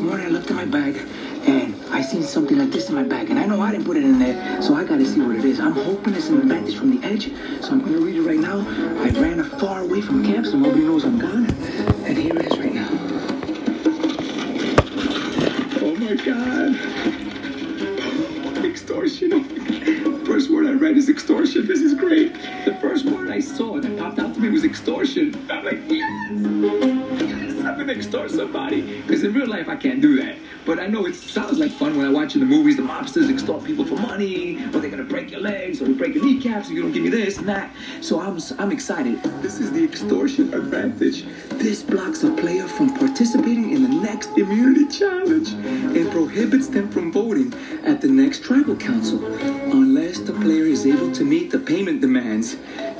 morning I looked in my bag and I seen something like this in my bag, and I know I didn't put it in there, so I gotta see what it is. I'm hoping it's an advantage from the edge, so I'm gonna read it right now. I ran far away from camp, so nobody knows I'm gone, Yes, extort somebody. Because in real life, I can't do that. But I know it sounds like fun when I watch in the movies the mobsters extort people for money, or they're gonna break your legs, or break your kneecaps, if you don't give me this and that. So I'm, I'm excited. This is the extortion advantage. This blocks a player from participating in the next immunity challenge and prohibits them from voting at the next tribal council unless the player is able to meet the payment demands.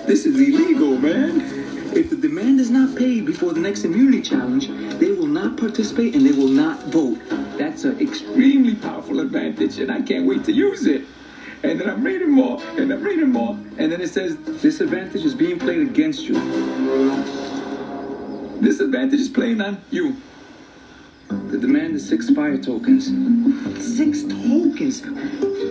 This is illegal, man. If the demand is not paid before the next immunity challenge, they will not participate and they will not vote. That's an extremely powerful advantage, and I can't wait to use it. And then I'm reading more, and I'm reading more, and then it says this advantage is being played against you. This advantage is playing on you. The demand is six fire tokens. Six tokens?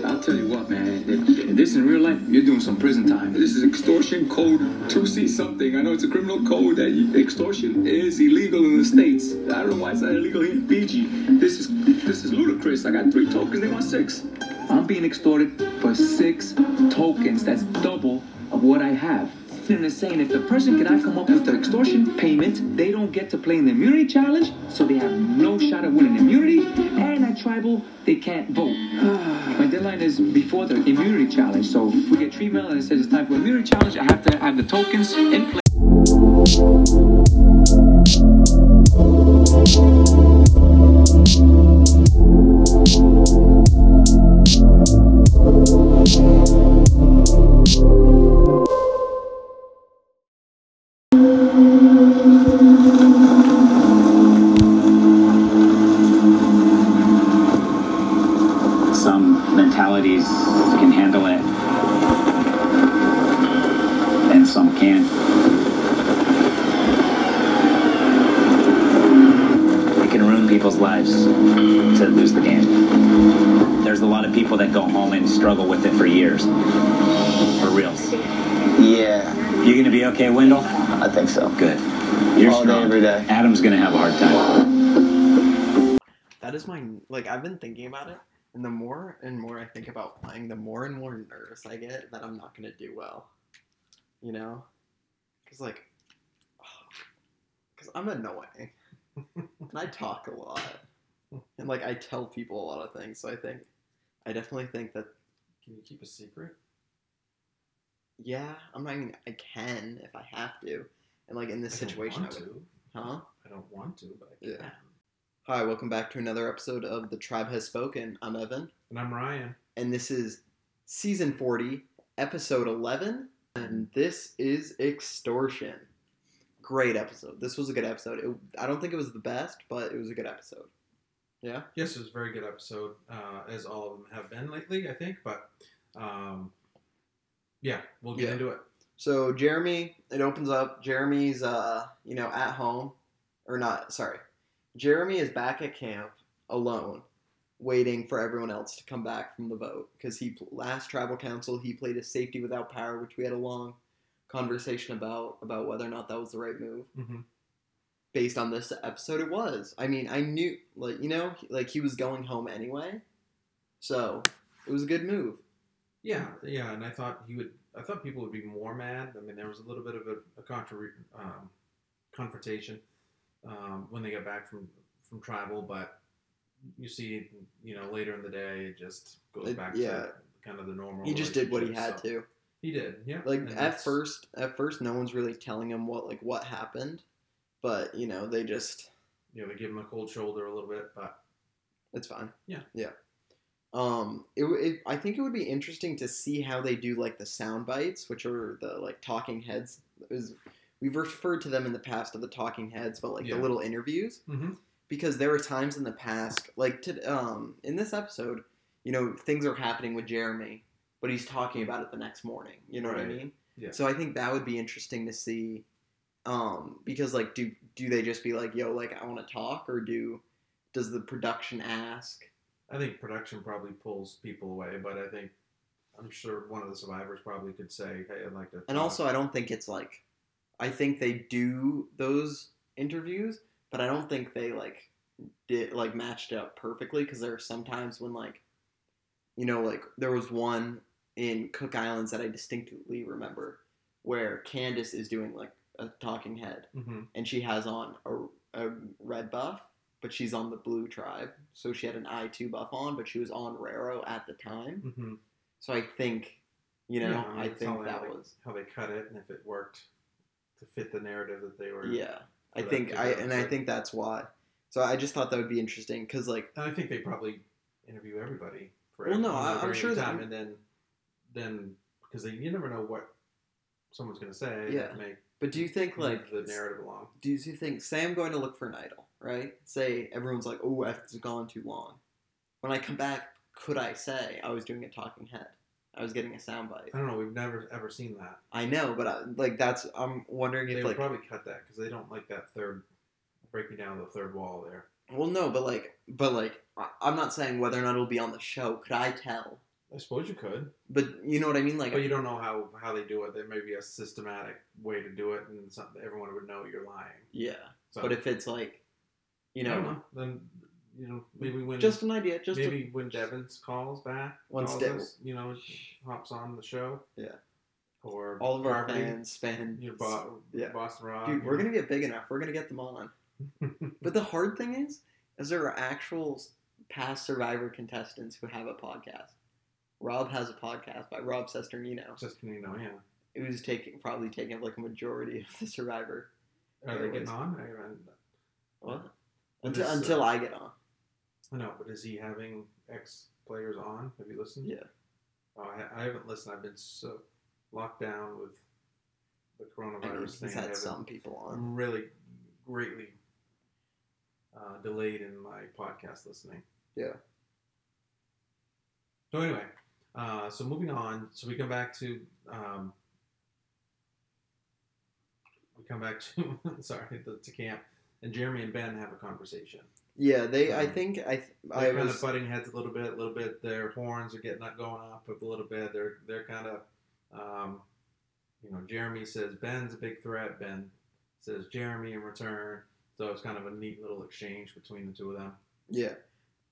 I'll tell you what, man. This in real life, you're doing some prison time. This is extortion code 2C something. I know it's a criminal code that extortion is illegal in the states. I don't know why it's not illegal here in Fiji. This is this is ludicrous. I got three tokens. They want six. I'm being extorted for six tokens. That's double of what I have. And it's saying if the person cannot come up with the extortion payment, they don't get to play in the immunity challenge, so they have no shot at winning immunity. And at tribal, they can't vote. My deadline is before the immunity challenge, so if we get tree mail and it says it's time for immunity challenge, I have to have the tokens in place. Some Adam's gonna have a hard time. That is my like I've been thinking about it, and the more and more I think about playing, the more and more nervous I get that I'm not gonna do well. You know, because like, because I'm annoying, and I talk a lot, and like I tell people a lot of things. So I think, I definitely think that Can you keep a secret? yeah, I'm not even I can if I have to, and like in this I don't situation, I would, to. Huh? I don't want to, but I can. Yeah. Hi, welcome back to another episode of The Tribe Has Spoken. I'm Evan. And I'm Ryan. and this is season 40, episode 11, and this is Extortion. Great episode. This was a good episode. It, I don't think it was the best, but it was a good episode. Yeah? Yes, it was a very good episode, uh, as all of them have been lately, I think. But um, yeah, we'll get Yeah. into it. So, Jeremy, it opens up. Jeremy's, uh, you know, at home, or not, sorry. Jeremy is back at camp alone, waiting for everyone else to come back from the vote. Because he, last tribal council, he played a safety without power, which we had a long conversation about, about whether or not that was the right move. hmm based on this episode it was i mean i knew like you know like he was going home anyway so it was a good move Yeah, yeah, and I thought he would. I thought people would be more mad. I mean, there was a little bit of a, a contra- um, confrontation um, when they got back from from tribal, but you see, you know, later in the day, it just goes It- back yeah. to kind of the normal. he just did what he had so- to He did, yeah. like and at that's- first at first no one's really telling him what like what happened but you know they just you know, they give him a cold shoulder a little bit, but it's fine Yeah. yeah um it, it i think it would be interesting to see how they do like the sound bites which are the like talking heads is we've referred to them in the past of the talking heads but like Yeah. the little interviews Mhm. because there were times in the past like to um in this episode you know things are happening with jeremy but he's talking about it the next morning you know what i mean Yeah. so i think that would be interesting to see um because like do do they just be like yo like i want to talk or do Does the production ask? I think production probably pulls people away, but I think I'm sure one of the survivors probably could say, "Hey, I'd like to." And also, I don't think it's like, I think they do those interviews, but I don't think they like did like matched up perfectly because there are sometimes when like, you know, like there was one in Cook Islands that I distinctly remember where Candice is doing like a talking head Mhm. and she has on a, a red buff, but she's on the blue tribe, so she had an Aitu buff on, but she was on Raro at the time, Mhm. so I think, you know, Yeah, I mean, I think that they- was. how they cut it and if it worked to fit the narrative that they were. Yeah, I think I and I think that's why. So I just thought that would be interesting because like And I think they probably interview everybody for Well, no, I- I'm sure that- time, and then then because they, you never know what someone's going to say Yeah. may but do you think like the narrative along. do you think say I'm going to look for an idol, right? Say everyone's like, oh, it's gone too long. When I come back, could I say I was doing a talking head? I was getting a soundbite. I don't know. We've never ever seen that. I know, but I, like that's I'm wondering They if like probably cut that because they don't like that third breaking down the third wall there. well no, but like but like I'm not saying whether or not it'll be on the show. Could I tell? I suppose you could, But you know what I mean? Like but you don't know how how they do it. There may be a systematic way to do it, and something everyone would know you're lying. yeah. So, But if it's like, you know, know, then you know maybe when just an idea, just a- maybe when Devens calls back, Once calls Dev- us, you know, hops on the show. Yeah. Or all of our fans span. your Bo- yeah. Boston Rob. Dude, we're know. gonna get big enough. We're gonna get them on. But the hard thing is, is there are actual past Survivor contestants who have a podcast. Rob has a podcast by Rob Cesternino. know, yeah. It was taking probably taking up like a majority of the Survivor. Are they getting on? I, haven't- What? Until uh, until I get on. I know, but is he having ex players on? Have you listened? Yeah. Oh, I, I haven't listened. I've been so locked down with the coronavirus he's thing. I had some people on. I'm really greatly uh, delayed in my podcast listening. Yeah. So anyway, uh, so moving on. So we come back to um, we come back to sorry the, to camp, and Jeremy and Ben have a conversation. Yeah, they. I Um, think I. I They're kind was. of butting heads a little bit, a little bit. Their horns are getting up, going up a little bit. They're they're kind of, um, you know, Jeremy says Ben's a big threat. Ben says Jeremy in return. So it's kind of a neat little exchange between the two of them. Yeah,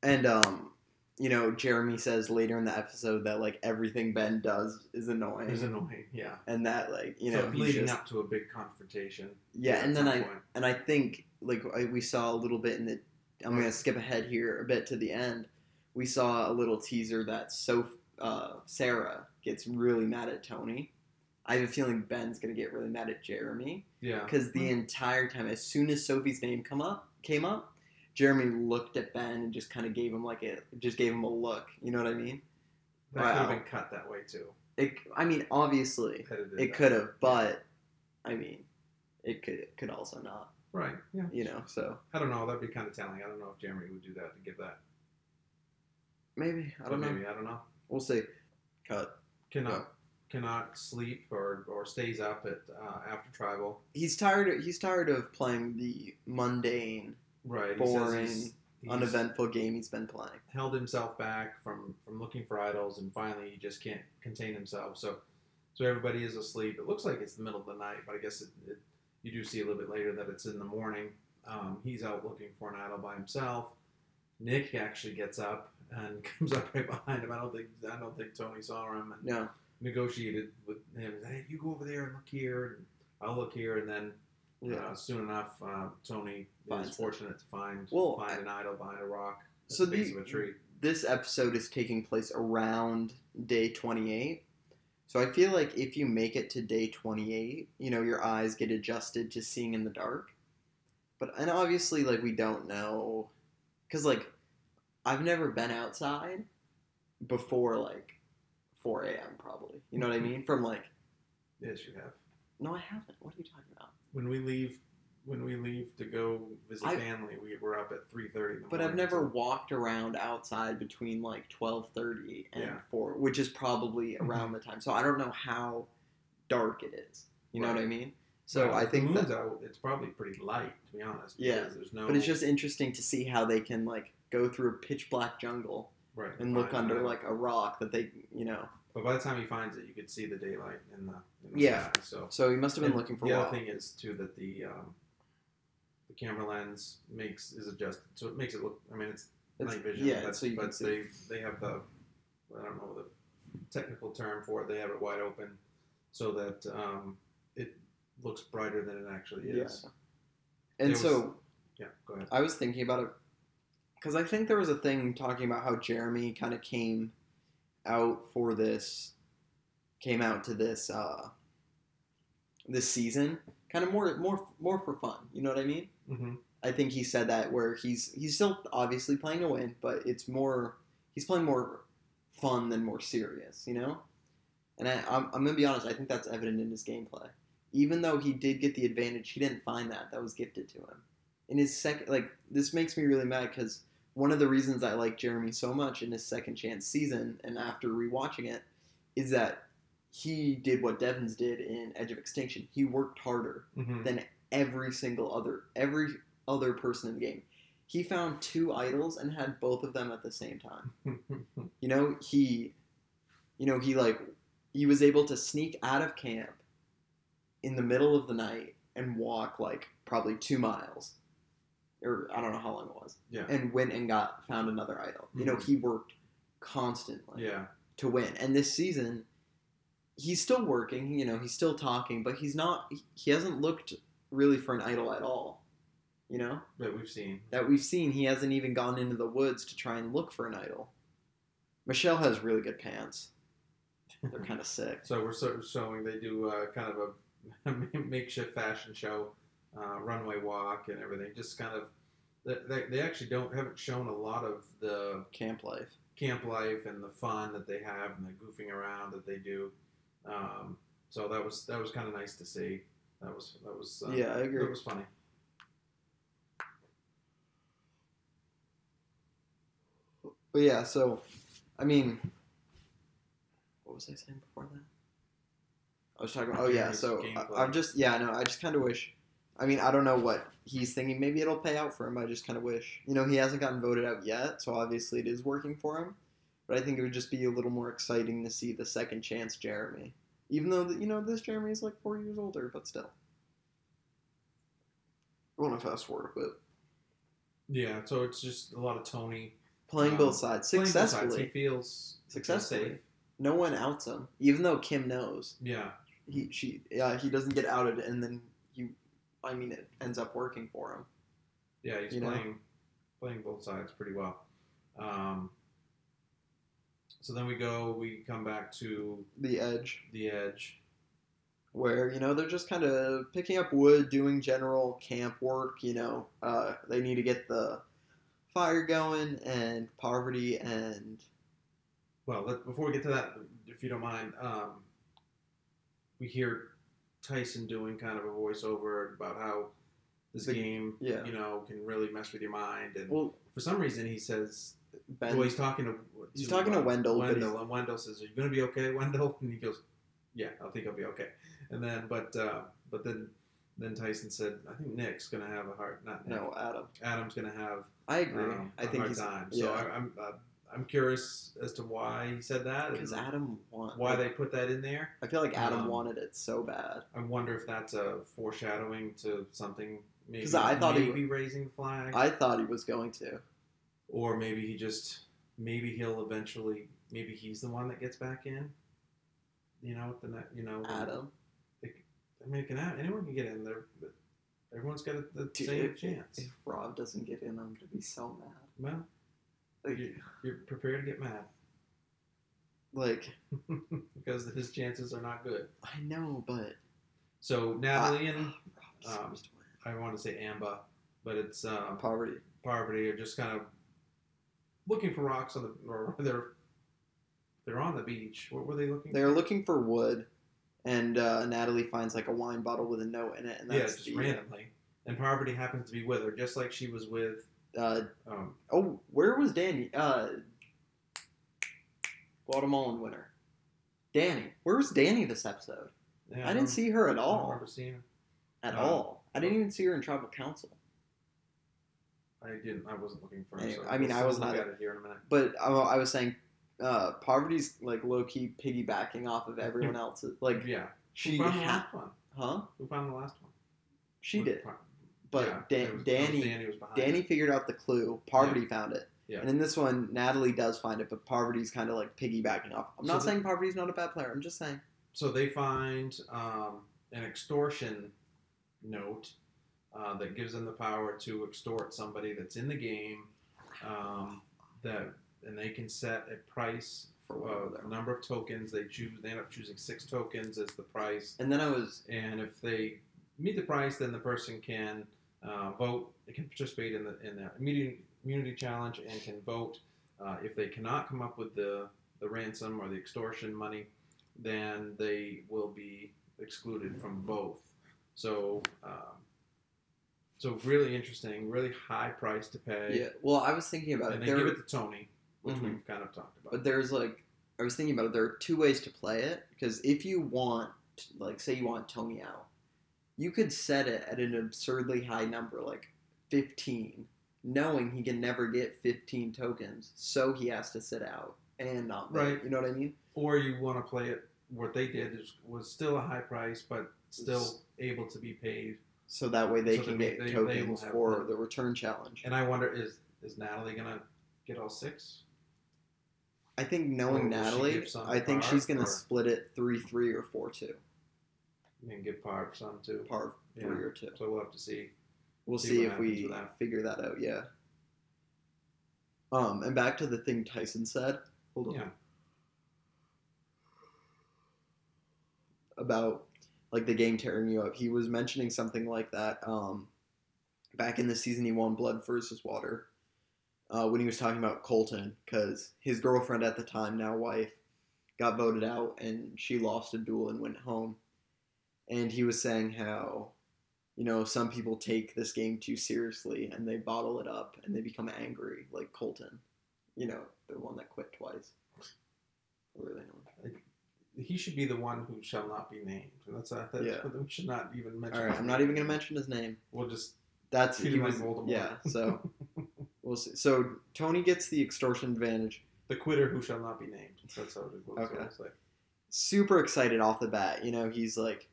and um, you know, Jeremy says later in the episode that like everything Ben does is annoying, It's annoying, yeah. and that like you so know leading just up to a big confrontation. yeah, and then I point. and I think like I, we saw a little bit in the. I'm gonna skip ahead here a bit to the end. We saw a little teaser that so uh, Sarah gets really mad at Tony. I have a feeling Ben's gonna get really mad at Jeremy yeah, because the entire time, as soon as Sophie's name come up came up, Jeremy looked at Ben and just kind of gave him like a just gave him a look. You know what I mean? that could have wow. been cut that way too. It. I mean, obviously it could have, but I mean, it could it could also not. Right. Yeah, You know, so I don't know. That'd be kind of telling. I don't know if Jeremy would do that to give that. maybe I don't know. maybe I don't know. We'll see. Cut. Cannot cannot sleep or, or stays up at uh, after tribal. He's tired. Of, He's tired of playing the mundane, Right. Boring, He he's, he's uneventful game he's been playing. held himself back from from looking for idols, and finally he just can't contain himself. So so everybody is asleep. It looks like it's the middle of the night, but I guess it, it, you do see a little bit later that it's in the morning. Um, he's out looking for an idol by himself. Nick actually gets up and comes up right behind him. I don't think I don't think Tony saw him. And, No. negotiated with him. Hey, you go over there and look here, and I'll look here, and then Yeah. uh, soon enough, uh, Tony Finds is it. fortunate to find Well, find an idol behind a rock So the base the- of a tree. this episode is taking place around day 28. So I feel like if you make it to day 28, you know, your eyes get adjusted to seeing in the dark. But and obviously like we don't know cuz like I've never been outside before like 4 a.m. probably. You know what I mm-hmm. mean? From like Yes, you have. no, I haven't. What are you talking about? When we leave, when we leave to go visit I- family, we were up at three thirty. But I've never walked around outside between like twelve thirty and Yeah. four, which is probably around the time. So I don't know how dark it is. You know what I mean? So Well, I think that, out, it's probably pretty light, to be honest. Yeah, there's no. but it's just interesting to see how they can like go through a pitch black jungle right, and look under yeah. like a rock that they, you know. But by the time he finds it, you could see the daylight in the, in the Yeah. sky. So So he must have been And looking for the other thing is too that the um, the camera lens makes is adjusted, so it makes it look. I mean, it's, It's- night vision, yeah, but, so you but they they have the I don't know the technical term for it. They have it wide open so that um, it looks brighter than it actually is. Yeah. And was- so Yeah, go ahead. I was thinking about it because I think there was a thing talking about how Jeremy kind of came out for this, came out to this uh, this season, kind of more more more for fun. You know what I mean? Hmm I think he said that where he's he's still obviously playing to win, but it's more he's playing more fun than more serious, you know. And I, I'm I'm gonna be honest, I think that's evident in his gameplay. Even though he did get the advantage, he didn't find that. That was gifted to him. In his second, like this makes me really mad because one of the reasons I like Jeremy so much in his second chance season, and after rewatching it, is that he did what Devens did in Edge of Extinction. He worked harder hmm than every single other every other person in the game. He found two idols and had both of them at the same time. You know, he you know, he like he was able to sneak out of camp in the middle of the night and walk like probably 2 miles. Or I don't know how long it was. yeah, And went and got found another idol. You know, Mhm. he worked constantly yeah, to win. And this season, he's still working. You know, he's still talking, but he's not. He hasn't looked really for an idol at all. You know that we've seen. that we've seen. He hasn't even gone into the woods to try and look for an idol. Michelle has really good pants. They're kind of sick. So we're sort of showing they do uh, kind of a makeshift fashion show, uh, runway walk and everything. Just kind of they, they, they actually don't haven't shown a lot of the Camp life. camp life and the fun that they have and the goofing around that they do. Um, so that was that was kind of nice to see. That was that was uh, Yeah, I agree. That was funny. But yeah, so I mean, what was I saying before that? I was talking. Oh yeah, so. I, I'm just yeah, no, I just kind of wish. I mean, I don't know what he's thinking. Maybe it'll pay out for him. I just kind of wish. You know, he hasn't gotten voted out yet, so obviously it is working for him. But I think it would just be a little more exciting to see the second chance Jeremy, even though you know this Jeremy is like four years older, but still. I want to fast forward a bit. Yeah. So it's just a lot of Tony Playing Um, both sides playing both sides. successfully. He feels Successfully. safe. No one outs him, even though Kim knows. Yeah. he she yeah he doesn't get outed and then you I mean it ends up working for him. Yeah, he's You know? playing playing both sides pretty well. Um, so then we go, we come back to The edge the edge. where you know they're just kind of picking up wood, doing general camp work. You know uh, they need to get the fire going and Parvati and Well, let, before we get to that, if you don't mind, um, we hear Tyson doing kind of a voiceover about how this The- game, yeah. you know, can really mess with your mind. And well for some reason, he says, Ben well, he's talking to, He's talking to Wendell, Wendell, and Wendell says, "Are you going to be okay, Wendell?" And he goes, "Yeah, I think I'll be okay." And then, but, uh, but then, then Tyson said, "I think Nick's going to have a hard, not Nick, no Adam. Adam's going to have I agree. um, I think hard he's time." So yeah I, I'm, uh, I'm curious as to why he said that, because Adam want why they put that in there. I feel like Adam um, wanted it so bad. I wonder if that's a foreshadowing to something. Because I thought he would be raising flag, I thought he was going to. Or maybe he just maybe he'll eventually maybe he's the one that gets back in. You know, the ne- you know Adam. I mean, it can happen. anyone can get in there, but everyone's got a, the Dude, same if, chance. if Rob doesn't get in, I'm gonna be so mad. well, Like, you, you're prepared to get mad like because his chances are not good. I know, but So Natalie and Rob um, deserves to win. I want to say Amber, but it's um, poverty. Parvati are just kind of looking for rocks on the or they're they're on the beach. What were they looking? They're looking for wood, and uh, Natalie finds like a wine bottle with a note in it, and yeah, that's just the randomly. And Parvati happens to be with her, just like she was with. uh, Um, oh, where was Danni? Uh, Guatemalan winner, Danni. Where was Danni this episode? yeah, I didn't see her at I all. remember seeing her. at Uh, all. I didn't even see her in tribal council. I didn't. I wasn't looking for. Anyway, so I mean, I was not. at it here in a minute. But I, I was saying, uh, Parvati's like low key piggybacking off of everyone else's. Like yeah. she Who found the last one? huh? Who found the last one? She did. But Yeah, Dan- was- Danni, Danni was. Danni figured out the clue. Parvati found it. Yeah. And in this one, Natalie does find it, but Parvati's kind of like piggybacking off. I'm So not the- saying Parvati's not a bad player. I'm just saying. So they find um, an extortion note uh, that gives them the power to extort somebody that's in the game. Um, that and they can set a price For uh, the number of tokens they choose. They end up choosing six tokens as the price. And then I was and if they meet the price, then the person can uh, vote. They can participate in the in the immunity challenge and can vote. Uh, if they cannot come up with the the ransom or the extortion money, then they will be excluded from both. So. Um, so really interesting, really high price to pay, yeah. Well, I was thinking about and it. they There, give it to Tony, which Mhm. we've kind of talked about. but there's like I was thinking about it. There are two ways to play it because if you want, like, say you want Tony out, you could set it at an absurdly high number, like 15, knowing he can never get 15 tokens, so he has to sit out and not vote. Right. You know what I mean? or you want to play it what they did was still a high price, but still able to be paid. So that way they So can they- get they- they tokens have for the- return challenge. And I wonder is is Natalie gonna get all six? I think knowing Natalie, I think she's gonna or- split it three three or four two, And give Parv some too. par Yeah. three or two. So we'll have to see. We'll see see, if we that. figure that out. Yeah. Um, and back to the thing Tyson said. Hold on. Yeah. About like the game tearing you up. He was mentioning something like that. Um, back in the season he won Blood versus Water. Uh, when he was talking about Colton, because his girlfriend at the time, now wife, got voted out and she lost a duel and went home. And he was saying how, you know, some people take this game too seriously and they bottle it up and they become angry, like Colton. You know, the one that quit twice. Really. He should be the one who shall not be named. That's, uh, that's Yeah. we should not even mention. All right, I'm not even gonna mention his name. We'll just That's Treat he him was, Voldemort. yeah. So we'll see. So Tony gets the extortion advantage. the quitter who shall not be named. That's how it goes. Okay. Like, Super excited off the bat. You know, he's like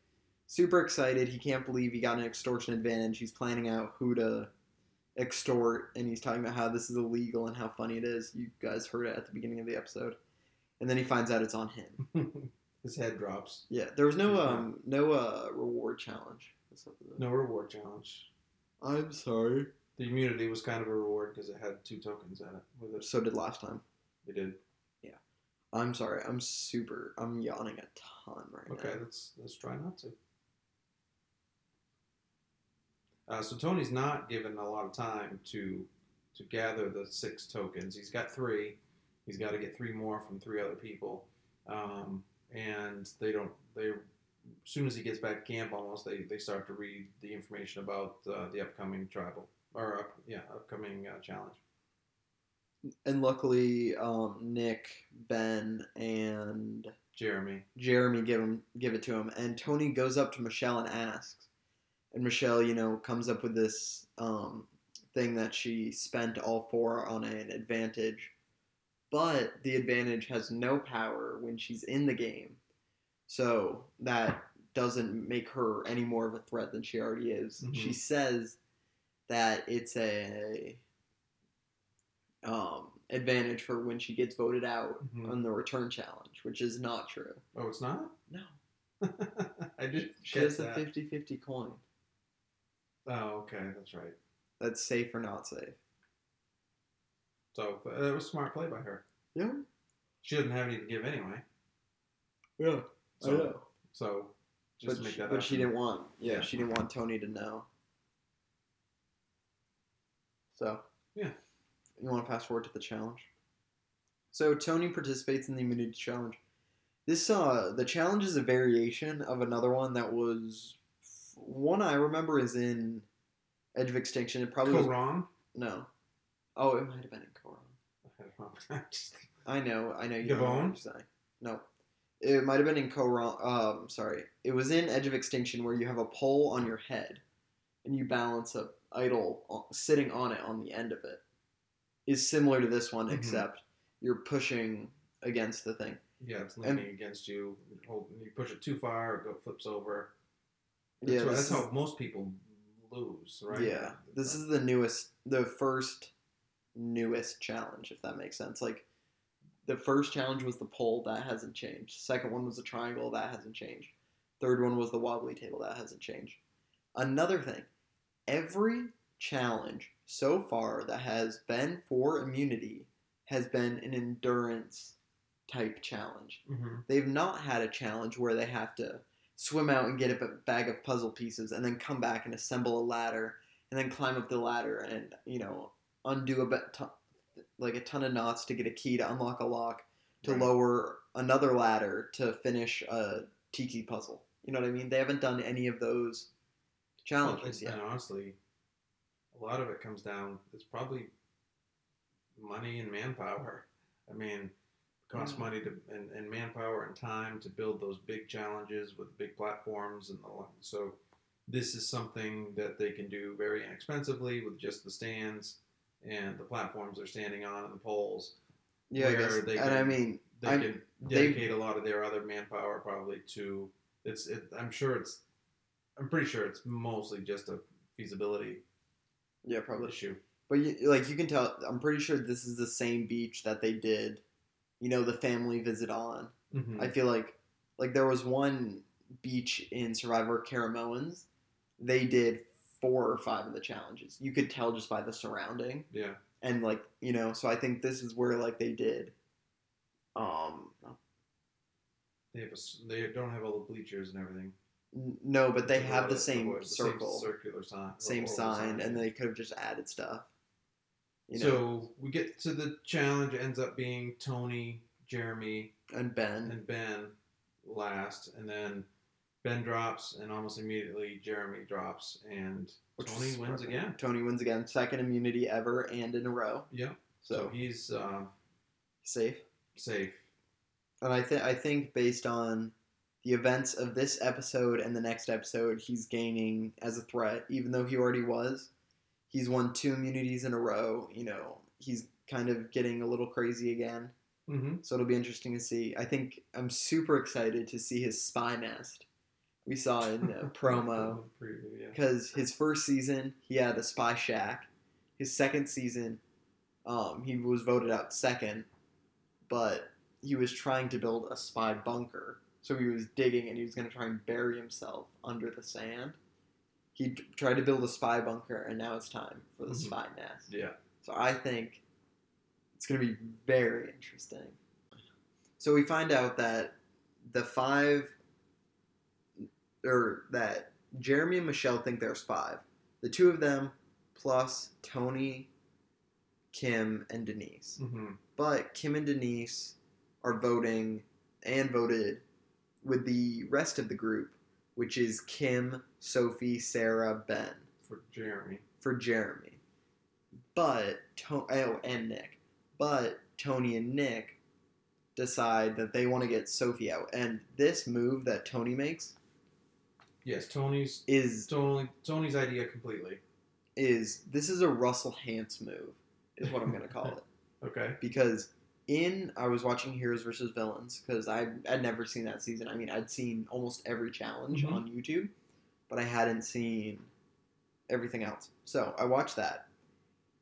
super excited. He can't believe he got an extortion advantage. He's planning out who to extort, and he's talking about how this is illegal and how funny it is. You guys heard it at the beginning of the episode, and then he finds out it's on him. his head drops. Yeah, there was no um no uh reward challenge. No reward challenge. I'm sorry. The immunity was kind of a reward because it had two tokens in it. It, So did last time. it did. Yeah. I'm sorry. I'm super. I'm yawning a ton right Okay, now. Okay, let's let's try not to. Uh, so Tony's not given a lot of time to to gather the six tokens. He's got three. He's got to get three more from three other people, um, and they don't. They as soon as he gets back to camp, almost they, they start to read the information about uh, the upcoming tribal or up, yeah upcoming uh, challenge. And luckily, um, Nick, Ben, and Jeremy. Jeremy give him give it to him, and Tony goes up to Michelle and asks, and Michelle, you know, comes up with this um, thing that she spent all four on an advantage, but the advantage has no power when she's in the game, so that doesn't make her any more of a threat than she already is. Mhm. She says that it's a um, advantage for when she gets voted out Mhm. on the return challenge, which is not true. Oh, it's not. No. I did She has that. 50 50 coin. Oh, okay, that's right. That's safe or not safe. So uh, it was a smart play by her. Yeah. She doesn't have any to give anyway. Yeah. So, so just But, to make she, that but she didn't want, yeah, Yeah. she didn't want Tony to know. So, Yeah. You want to fast forward to the challenge? So Tony participates in the immunity challenge. This uh the challenge is a variation of another one that was one I remember is in Edge of Extinction. It probably was Kaoh Rong. no. Oh, it might have been in Kaoh Rong. I know. I know, you don't know what Gabon? No, it might have been in Kaoh Rong. Um, sorry, it was in Edge of Extinction where you have a pole on your head, and you balance a idol sitting on it on the end of it. Is similar to this one, Mhm. except you're pushing against the thing. Yeah, it's And- leaning against you. Hold, you push it too far, it flips over. Yeah, That's, why- this that's how most people lose, right? Yeah, this is the newest, the first newest challenge, if that makes sense. Like, the first challenge was the pole, that hasn't changed. Second one was the triangle, that hasn't changed. Third one was the wobbly table, that hasn't changed. Another thing, every challenge so far that has been for immunity has been an endurance type challenge. hmm They've not had a challenge where they have to swim out and get a bag of puzzle pieces and then come back and assemble a ladder and then climb up the ladder and you know undo a bit ton, like a ton of knots to get a key to unlock a lock to Right. lower another ladder to finish a tiki puzzle. You know what I mean? They haven't done any of those challenges and, yet. and honestly, a lot of it comes down. It's probably money and manpower. I mean, it costs money to and, and manpower and time to build those big challenges with big platforms and the like. So this is something that they can do very inexpensively with just the stands and the platforms they're standing on and the poles. Yeah, I guess. they and I mean, They I'm- can dedicate a lot of their other manpower probably to. It's. It, I'm sure it's. I'm pretty sure it's mostly just a feasibility yeah, probably. issue. But you, like you can tell, I'm pretty sure this is the same beach that they did, you know, the family visit on. Mm-hmm. I feel like like there was one beach in Survivor Caramoans. They did four or five of the challenges. You could tell just by the surrounding yeah. and like you know. So I think this is where like they did. Um, They have a, They don't have all the bleachers and everything. no, but they have the same the circle, same circular sign, same oval sign, and they could have just added stuff. You know, So we get to the challenge. Ends up being Tony, Jeremy, and Ben. and Ben last, and then Ben drops, and almost immediately Jeremy drops, and which Tony wins surprising. again. Tony wins again, second immunity ever and in a row. Yeah. So So he's uh, safe. safe. And I think I think based on the events of this episode and the next episode, he's gaining as a threat, even though he already was. He's won two immunities in a row. You know, he's kind of getting a little crazy again. Mm-hmm. So it'll be interesting to see. I think I'm super excited to see his spy nest. We saw in the promo because his first season he had a spy shack. His second season, um, he was voted out second, but he was trying to build a spy bunker. So he was digging and he was going to try and bury himself under the sand. He t- tried to build a spy bunker, and now it's time for the Mhm. spy nest. Yeah. So I think it's going to be very interesting. So we find out that the five, or that Jeremy and Michelle think there's five. The two of them plus Tony, Kim, and Denise. Mm-hmm. But Kim and Denise are voting and voted with the rest of the group, which is Kim, Sophie, Sarah, Ben For Jeremy. for Jeremy. But to- oh, and Nick. But Tony and Nick decide that they want to get Sophie out, and this move that Tony makes Yes, Tony's is Tony Tony's idea completely. is this is a Russell Hantz move, is what I'm gonna call it. Okay. Because in I was watching Heroes versus Villains because I I'd never seen that season. I mean, I'd seen almost every challenge Mhm. on YouTube, but I hadn't seen everything else. So I watched that.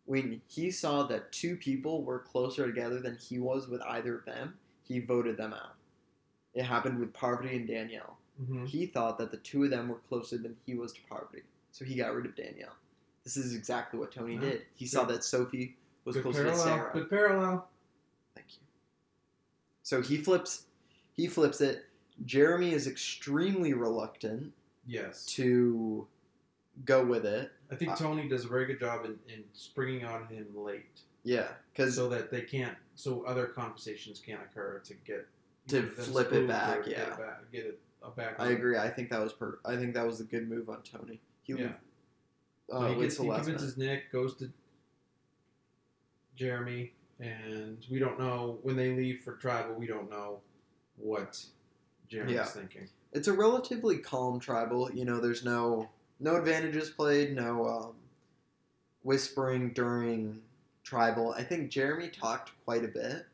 When he saw that two people were closer together than he was with either of them, he voted them out. It happened with Parvati and Danielle. Mm-hmm. He thought that the two of them were closer than he was to Parvati, so he got rid of Danielle. This is exactly what Tony Wow. did. He saw that Sophie was Good closer parallel. to Sarah. Good parallel. Thank you. So he flips he flips it. Jeremy is extremely reluctant Yes. to go with it. I think Uh, Tony does a very good job in, in springing on him late, Yeah, because so that they can't, so other conversations can't occur to get To flip it back, Get yeah. it back, get it uh, back. I agree. I think that was per. I think that was a good move on Tony. He Yeah. uh, So he, gets, he convinces Nick, goes to Jeremy, and we don't know when they leave for tribal. We don't know what Jeremy's Yeah. thinking. it's a relatively calm tribal. You know, there's no no advantages played, no um, whispering during tribal. I think Jeremy talked quite a bit,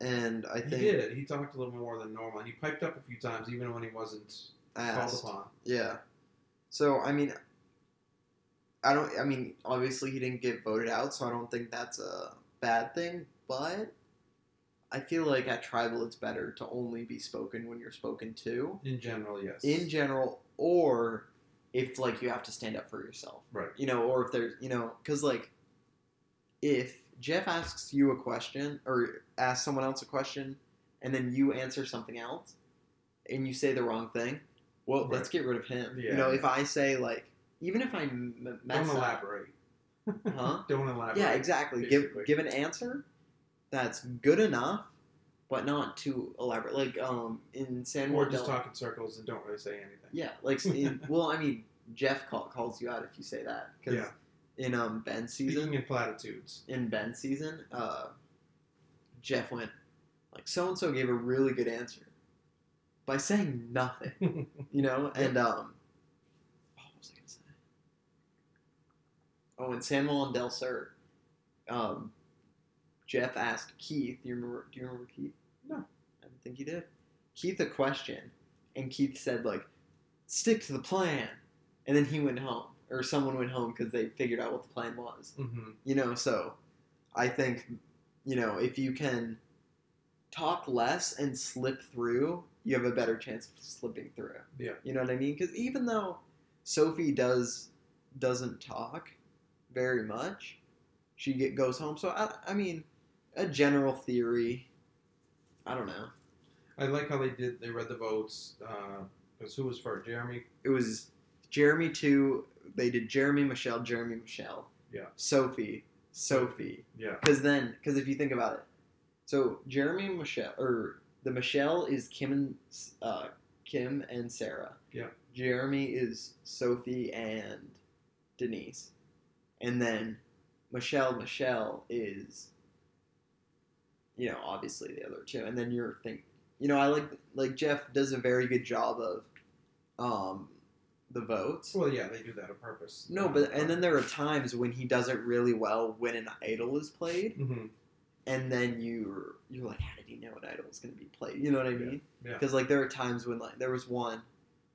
and I think He did. He talked a little more than normal. And he piped up a few times, even when he wasn't asked. called upon. Yeah. So I mean, I don't. I mean, obviously he didn't get voted out, so I don't think that's a bad thing. But I feel like at tribal, it's better to only be spoken when you're spoken to, In general, yes. in general, or if like you have to stand up for yourself, right. you know, or if there's, you know, because like if Jeff asks you a question or asks someone else a question, and then you answer something else, and you say the wrong thing, well, Right. let's get rid of him. Yeah. You know, if I say like, even if I m- mess Don't up, elaborate. Huh? Don't elaborate. yeah, exactly. Give basically. give an answer that's good enough, but not too elaborate. Like um in San Or Juan just del- talk in circles and don't really say anything. Yeah, like in, well, I mean, Jeff call, calls you out if you say that because Yeah. In um Ben's season, Speaking in platitudes. in Ben's season, uh, Jeff went like so and so gave a really good answer by saying nothing, you know, and um, oh, what was I gonna say? Oh, in San Juan del Sur, um, Jeff asked Keith. Do you remember? Do you remember Keith? No. I don't think he did. Keith a question, and Keith said like, "Stick to the plan," and then he went home, or someone went home because they figured out what the plan was hmm you know so i think you know if you can talk less and slip through you have a better chance of slipping through Yeah. you know what i mean because even though sophie does doesn't talk very much she get, goes home so I, I mean a general theory i don't know I like how they did. They read the votes. Because who was first? Jeremy. it was jeremy two they did jeremy michelle jeremy michelle Yeah. sophie sophie Yeah. Because then, because if you think about it, so Jeremy Michelle, or the Michelle is Kim and uh, Kim and Sarah. Yeah. Jeremy is Sophie and Denise, and then Michelle Michelle is, you know, obviously the other two, and then you're think, you know, I like like Jeff does a very good job of, um, the votes. Well, yeah, they do that on purpose. No, but and then there are times when he does it really well when an idol is played, hmm and then you're you're like, how did he know an idol was going to be played? You know what I mean? Yeah. Because like there are times when like there was one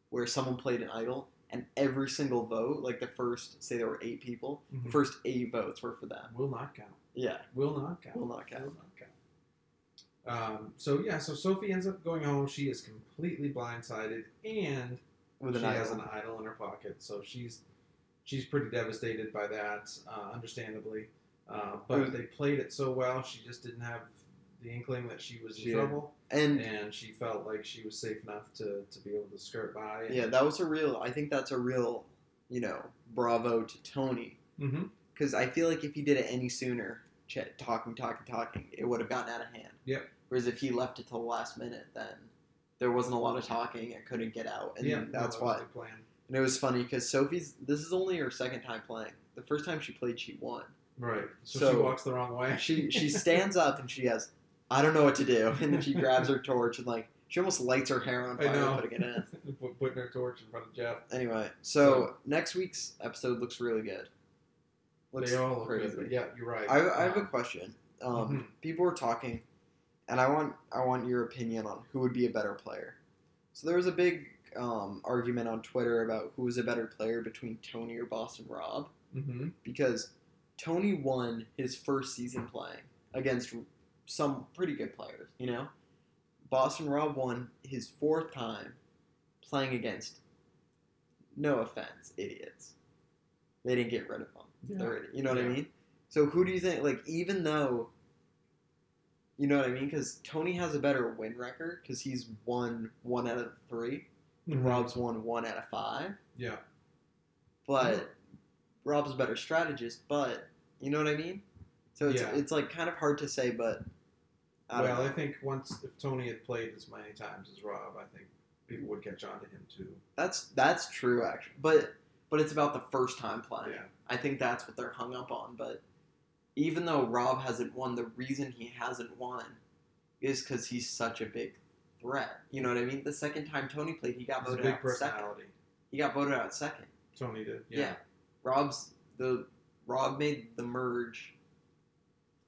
where someone played an idol, and every single vote, like the first, say there were eight people, Mhm. the first eight votes were for them. Will not count. Yeah, Will not count. will not count. Will not count. Um, so yeah, so Sophie ends up going home. She is completely blindsided, and With an she has an idol in her pocket. So she's she's pretty devastated by that, uh, understandably. Uh, but they played it so well, she just didn't have the inkling that she was in She- trouble, And and she felt like she was safe enough to, to be able to skirt by. yeah, that was a real. I think that's a real, you know, bravo to Tony because I feel like if he did it any sooner, ch- talking, talking, talking, it would have gotten out of hand. Yep. Whereas if he left it till the last minute, then there wasn't a lot of talking. I couldn't get out, and yeah, that's that why. plan. And it was funny because Sophie's. This is only her second time playing. The first time she played, she won. Right. So, So- she walks the wrong way. She she stands up and she has, I don't know what to do, and then she grabs her torch and like she almost lights her hair on fire putting it in. Putting her torch in front of Jeff. Anyway, so next week's episode looks really good. Looks they all look crazy. good. Yeah, you're right. I, I have a Um, question. Um, Mhm. People were talking, and I want I want your opinion on who would be a better player. So there was a big um, argument on Twitter about who was a better player between Tony or Boston Rob mhm. because Tony won his first season playing against some pretty good players. You know, Boston Rob won his fourth time playing against. No offense, idiots. They didn't get rid of him. Yeah. You know what I mean? So who do you think? Like, even though, you know what I mean? Because Tony has a better win record because he's won one out of 3 and Mhm. Rob's won one out of five. Yeah. But Rob's a better strategist. But you know what I mean? So it's Yeah. it's like kind of hard to say, but I well, know. I think once if Tony had played as many times as Rob, I think people would catch on to him too. that's that's true actually. But but it's about the first time playing. Yeah. I think that's what they're hung up on. But even though Rob hasn't won, the reason he hasn't won is because he's such a big threat. You know what I mean? The second time Tony played, he got He's a voted big out second. personality. He got voted out second. Tony did. Yeah. Yeah. Rob's the Rob made the merge.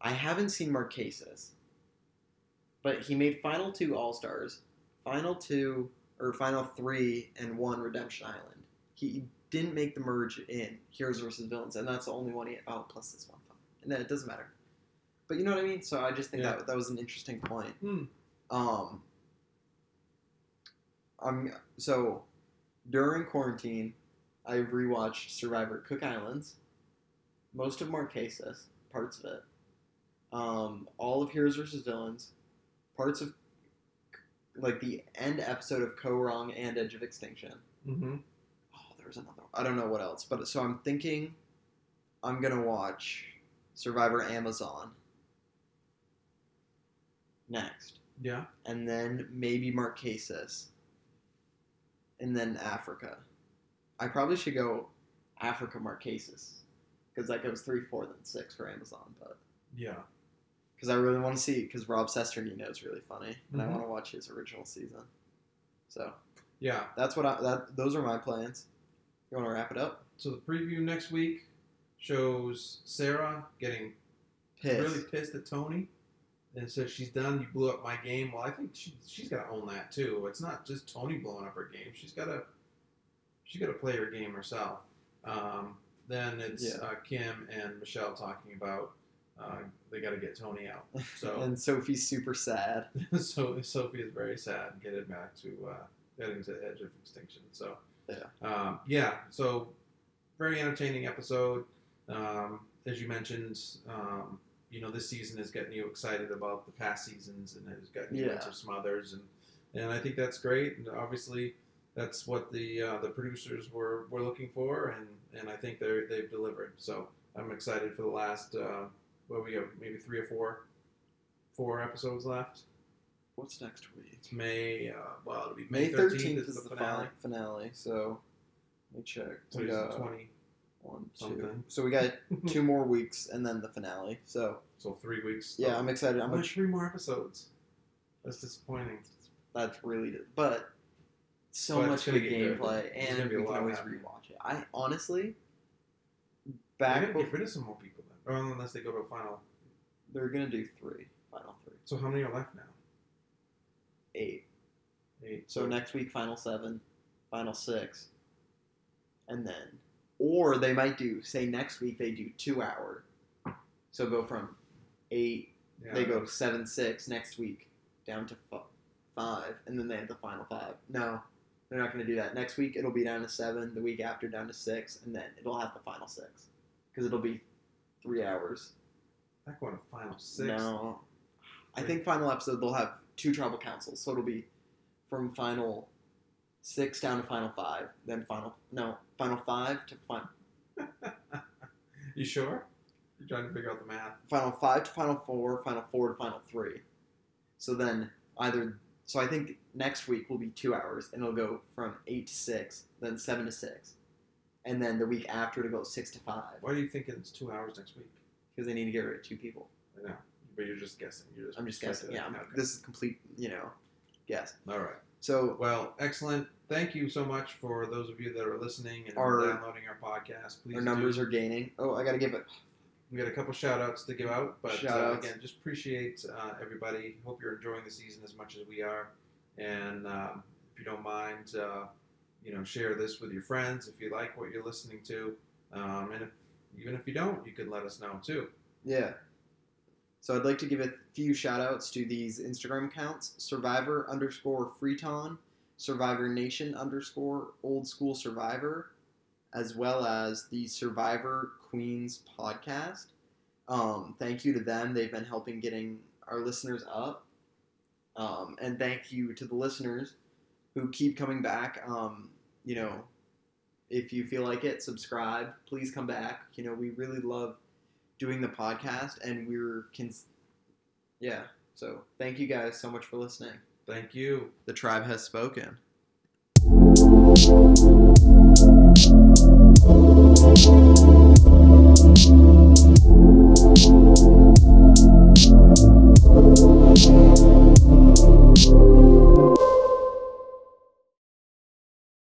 I haven't seen Marquesas, but he made final two All Stars, final two or final three, and one Redemption Island. He didn't make the merge in Heroes versus Villains, and that's the only one he. Oh, plus this one, and then it doesn't matter. But you know what I mean. So I just think Yeah. that that was an interesting point. Hmm. Um. I'm so during quarantine, I rewatched Survivor Cook Islands, most of Marquesas, parts of it, um, all of Heroes vs Villains, parts of like the end episode of Kaoh Rong and Edge of Extinction. Mm-hmm. Oh, there was another. I don't know what else, but so I'm thinking, I'm gonna watch Survivor Amazon next Yeah. and then maybe Marquesas, and then Africa. I probably should go Africa Marquesas because that goes three, four, then six for Amazon. But Yeah. because I really want to see because Rob Cesternino is really funny, and I Mhm. want to watch his original season. So Yeah. that's what I that those are my plans. You want to wrap it up? So the preview next week shows Sarah getting Piss. really pissed at Tony and says she's done. You blew up my game. Well, I think she she's got to own that too. It's not just Tony blowing up her game. She's got to she's got to play her game herself. Um, then it's Yeah. uh, Kim and Michelle talking about uh, they got to get Tony out. So and Sophie's super sad. so Sophie is very sad getting back to uh, getting to the edge of extinction. So Yeah. um, yeah. So very entertaining episode. Um, as you mentioned, um, you know this season is getting you excited about the past seasons and has gotten you Yeah. into some others, and and I think that's great. And obviously, that's what the uh, the producers were, were looking for, and, and I think they they've delivered. So I'm excited for the last. Uh, what we have maybe three or four, four episodes left. What's next week? It's May. Uh, well, it'll be May May thirteenth 13th is the finale. finale. So let me check. We got twenty. One, two. something. So we got two more weeks and then the finale. So So three weeks. yeah, I'm excited. I'm much three more episodes? That's disappointing. that's really but so But much it's gonna good get good. gameplay There's and gonna be a we can lot always happening. rewatch it. I honestly They're back gonna get rid of some more people then, or unless they go to a final. they're gonna do three final three So how many are left now? eight. Eight. So next week final seven, final six, and then or they might do say next week they do two hour, so go from eight yeah, they go seven six next week down to f- five, and then they have the final five. No, they're not going to do that. Next week it'll be down to seven. The week after down to six, and then it'll have the final six because it'll be three hours. Not going to final six. No, I think final episode they'll have two tribal councils, so it'll be from final six down to final five, then final no final five to final You sure? You're trying to figure out the math. final five to final four, final four to final three. So then either so I think next week will be two hours and it'll go from eight to six, then seven to six. And then the week after to go six to five. Why are you thinking it's two hours next week? Because they need to get rid of two people. I know, but you're just guessing. You're just I'm just guessing. Yeah. Okay. this is complete, you know, guess. All right. So Well, excellent. Thank you so much for those of you that are listening and Our- downloading our podcast. Please our numbers do. are gaining. Oh, I got to give it. We got a couple shout outs to give out, but uh, again, just appreciate uh, everybody. Hope you're enjoying the season as much as we are. And um, if you don't mind, uh, you know, share this with your friends if you like what you're listening to. Um, and if, even if you don't, you can let us know too. Yeah. So I'd like to give a few shout outs to these Instagram accounts Survivor underscore Freeton, Survivor Nation underscore Old School Survivor, as well as the Survivor Queens podcast. Um, thank you to them. They've been helping getting our listeners up. Um, and thank you to the listeners who keep coming back. Um, you know, if you feel like it, subscribe. Please come back. You know, we really love doing the podcast, and we're, cons- yeah. So thank you guys so much for listening. Thank you. The tribe has spoken. Thank you.